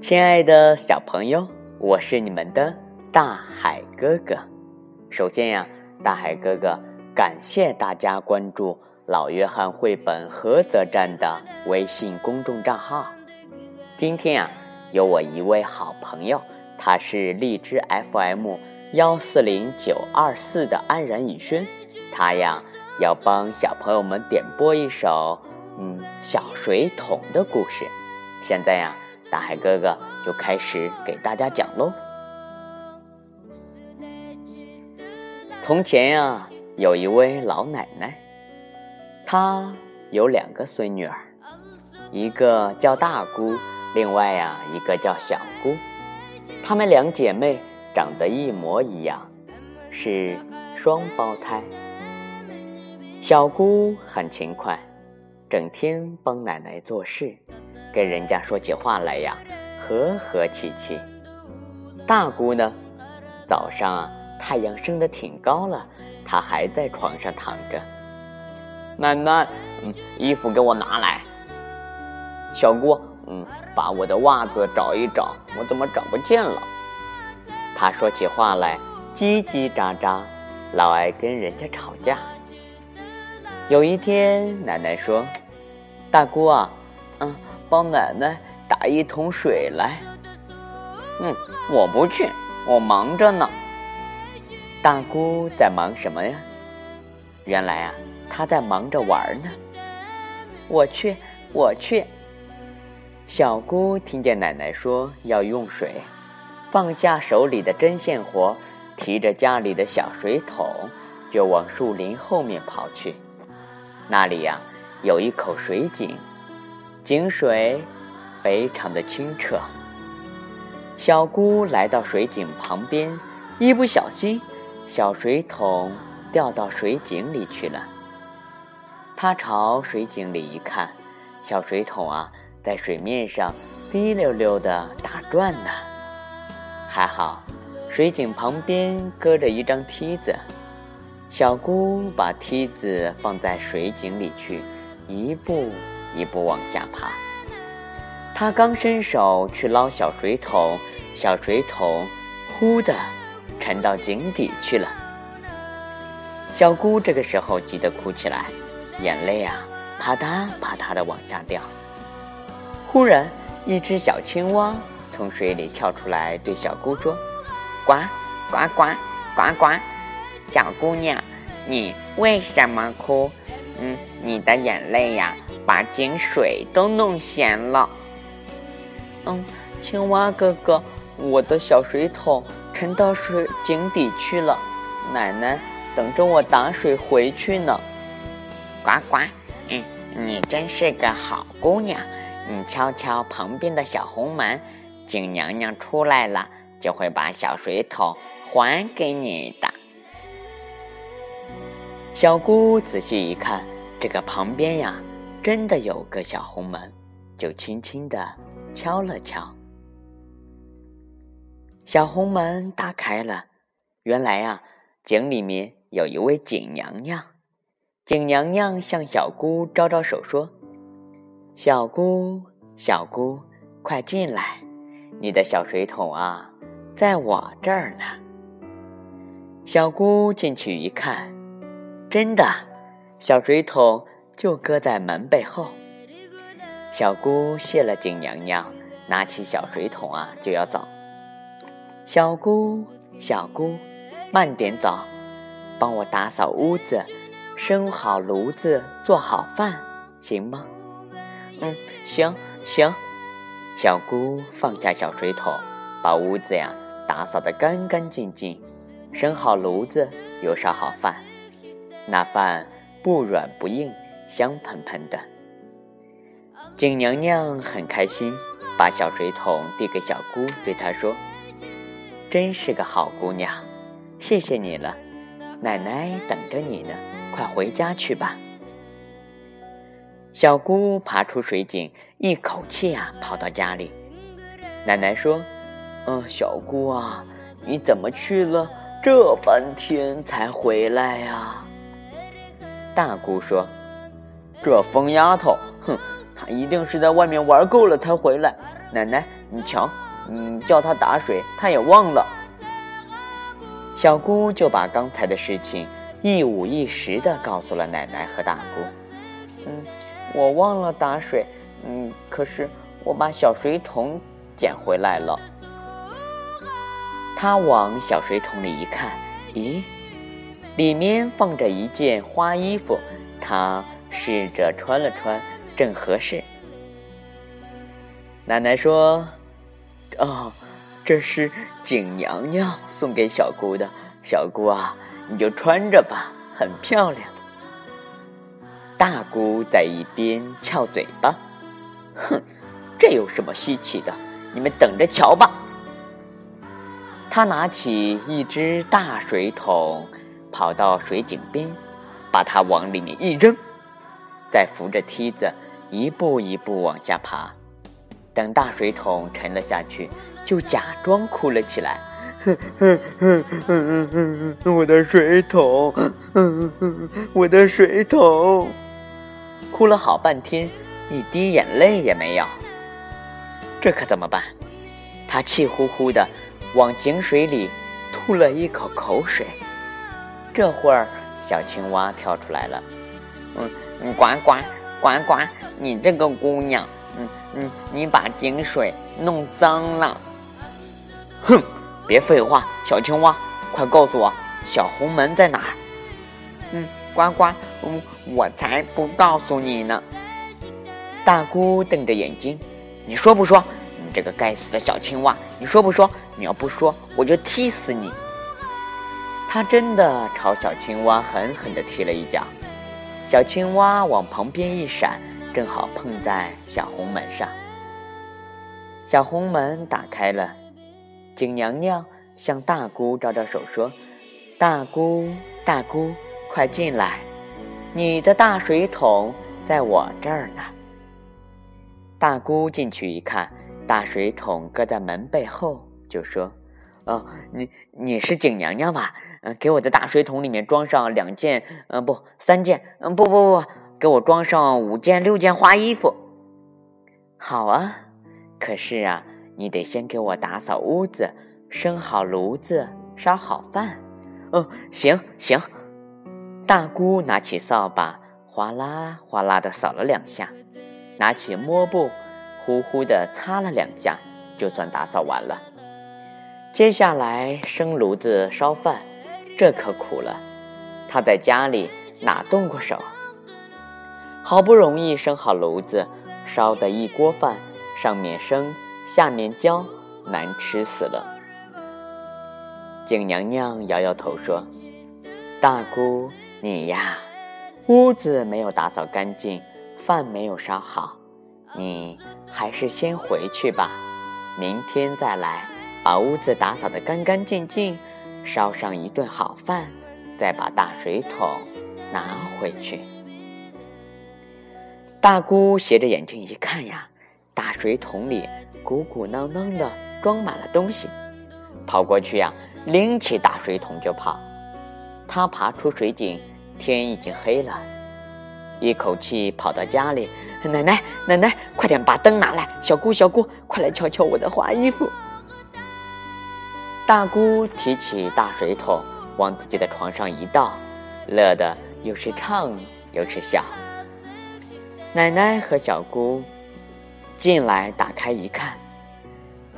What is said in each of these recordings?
亲爱的小朋友，我是你们的大海哥哥。首先呀，大海哥哥感谢大家关注老约翰绘本菏泽站的微信公众账号。今天呀，有我一位好朋友，他是荔枝 FM 幺四零九二四的安然宇轩，他呀要帮小朋友们点播一首嗯小水桶的故事。现在呀，大海哥哥就开始给大家讲喽。从前呀，有一位老奶奶，她有两个孙女儿，一个叫大姑，另外呀一个叫小姑。她们两姐妹长得一模一样，是双胞胎。小姑很勤快，整天帮奶奶做事，跟人家说起话来呀和和气气。大姑呢，早上。太阳升得挺高了，她还在床上躺着。奶奶，嗯，衣服给我拿来。小姑，嗯，把我的袜子找一找，我怎么找不见了？她说起话来叽叽喳喳，老爱跟人家吵架。有一天，奶奶说：“大姑啊，嗯，帮奶奶打一桶水来。”嗯，我不去，我忙着呢。大姑在忙什么呀？原来啊，她在忙着玩呢。我去，我去。小姑听见奶奶说要用水，放下手里的针线活，提着家里的小水桶，就往树林后面跑去。那里呀，有一口水井，井水非常的清澈。小姑来到水井旁边，一不小心。小水桶掉到水井里去了。她朝水井里一看，小水桶啊，在水面上滴溜溜的打转呢。还好，水井旁边搁着一张梯子。小姑把梯子放在水井里去，一步一步往下爬。他刚伸手去捞小水桶，小水桶呼的。沉到井底去了。小姑这个时候急得哭起来，眼泪啊啪嗒啪嗒的往下掉。忽然，一只小青蛙从水里跳出来，对小姑说：“呱呱呱呱呱，小姑娘，你为什么哭？嗯，你的眼泪呀，把井水都弄咸了。”嗯，青蛙哥哥，我的小水桶。沉到水井底去了，奶奶等着我打水回去呢。呱呱，嗯，你真是个好姑娘。你敲敲旁边的小红门，井娘娘出来了就会把小水桶还给你的。小姑仔细一看，这个旁边呀，真的有个小红门，就轻轻地敲了敲。小红门打开了，原来呀，井里面有一位井娘娘。井娘娘向小姑招招手说：“小姑，小姑，快进来，你的小水桶啊，在我这儿呢。”小姑进去一看，真的，小水桶就搁在门背后。小姑谢了景娘娘，拿起小水桶啊，就要走。小姑，小姑，慢点走，帮我打扫屋子，生好炉子，做好饭，行吗？嗯，行行。小姑放下小水桶，把屋子呀打扫得干干净净，生好炉子，又烧好饭。那饭不软不硬，香喷喷的。景娘娘很开心，把小水桶递给小姑，对她说。真是个好姑娘，谢谢你了，奶奶等着你呢，快回家去吧。小姑爬出水井，一口气啊跑到家里。奶奶说：“嗯，小姑啊，你怎么去了这半天才回来呀？”大姑说：“这疯丫头，哼，她一定是在外面玩够了才回来。奶奶，你瞧，嗯，叫她打水，她也忘了。”小姑就把刚才的事情一五一十的告诉了奶奶和大姑。嗯，我忘了打水，嗯，可是我把小水桶捡回来了。她往小水桶里一看，咦，里面放着一件花衣服，她试着穿了穿，正合适。奶奶说：“哦。”这是景娘娘送给小姑的，小姑啊，你就穿着吧，很漂亮。大姑在一边翘嘴巴，哼，这有什么稀奇的？你们等着瞧吧。她拿起一只大水桶，跑到水井边，把它往里面一扔，再扶着梯子一步一步往下爬。等大水桶沉了下去。就假装哭了起来，哼哼哼哼哼哼，我的水桶，哼哼，我的水桶，哭了好半天，一滴眼泪也没有。这可怎么办？他气呼呼的往井水里吐了一口口水。这会儿，小青蛙跳出来了，嗯，呱呱呱呱，你这个姑娘，嗯嗯，你把井水弄脏了。哼，别废话，小青蛙，快告诉我小红门在哪儿？嗯，呱呱，嗯，我才不告诉你呢。大姑瞪着眼睛，你说不说？你这个该死的小青蛙，你说不说？你要不说，我就踢死你。他真的朝小青蛙狠狠地踢了一脚，小青蛙往旁边一闪，正好碰在小红门上。小红门打开了。景娘娘向大姑招招手说：“大姑，大姑，快进来，你的大水桶在我这儿呢。”大姑进去一看，大水桶搁在门背后，就说：“哦，你你是景娘娘吧？嗯，给我的大水桶里面装上两件，嗯，不，三件，嗯，不不不，给我装上五件、六件花衣服。好啊，可是啊。”你得先给我打扫屋子，生好炉子，烧好饭。哦，行行。大姑拿起扫把，哗啦哗啦的扫了两下，拿起抹布，呼呼的擦了两下，就算打扫完了。接下来生炉子烧饭，这可苦了。她在家里哪动过手？好不容易生好炉子，烧的一锅饭，上面生。下面焦，难吃死了。景娘娘摇摇头说：“大姑，你呀，屋子没有打扫干净，饭没有烧好，你还是先回去吧。明天再来，把屋子打扫得干干净净，烧上一顿好饭，再把大水桶拿回去。”大姑斜着眼睛一看呀，大水桶里。鼓鼓囊囊的装满了东西，跑过去呀，拎起大水桶就跑。他爬出水井，天已经黑了，一口气跑到家里。奶奶，奶奶，快点把灯拿来！小姑，小姑，快来瞧瞧我的花衣服。大姑提起大水桶，往自己的床上一倒，乐得又是唱又是笑。奶奶和小姑。进来，打开一看，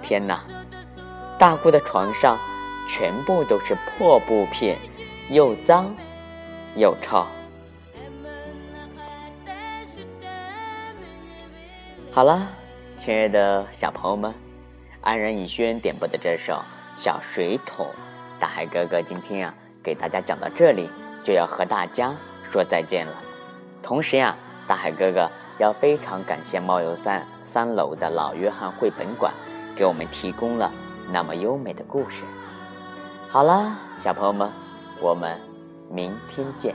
天哪！大姑的床上全部都是破布片，又脏又臭。好了，亲爱的小朋友们，安然以轩点播的这首《小水桶》，大海哥哥今天啊，给大家讲到这里，就要和大家说再见了。同时呀，大海哥哥。要非常感谢猫游三三楼的老约翰绘本馆，给我们提供了那么优美的故事。好了，小朋友们，我们明天见。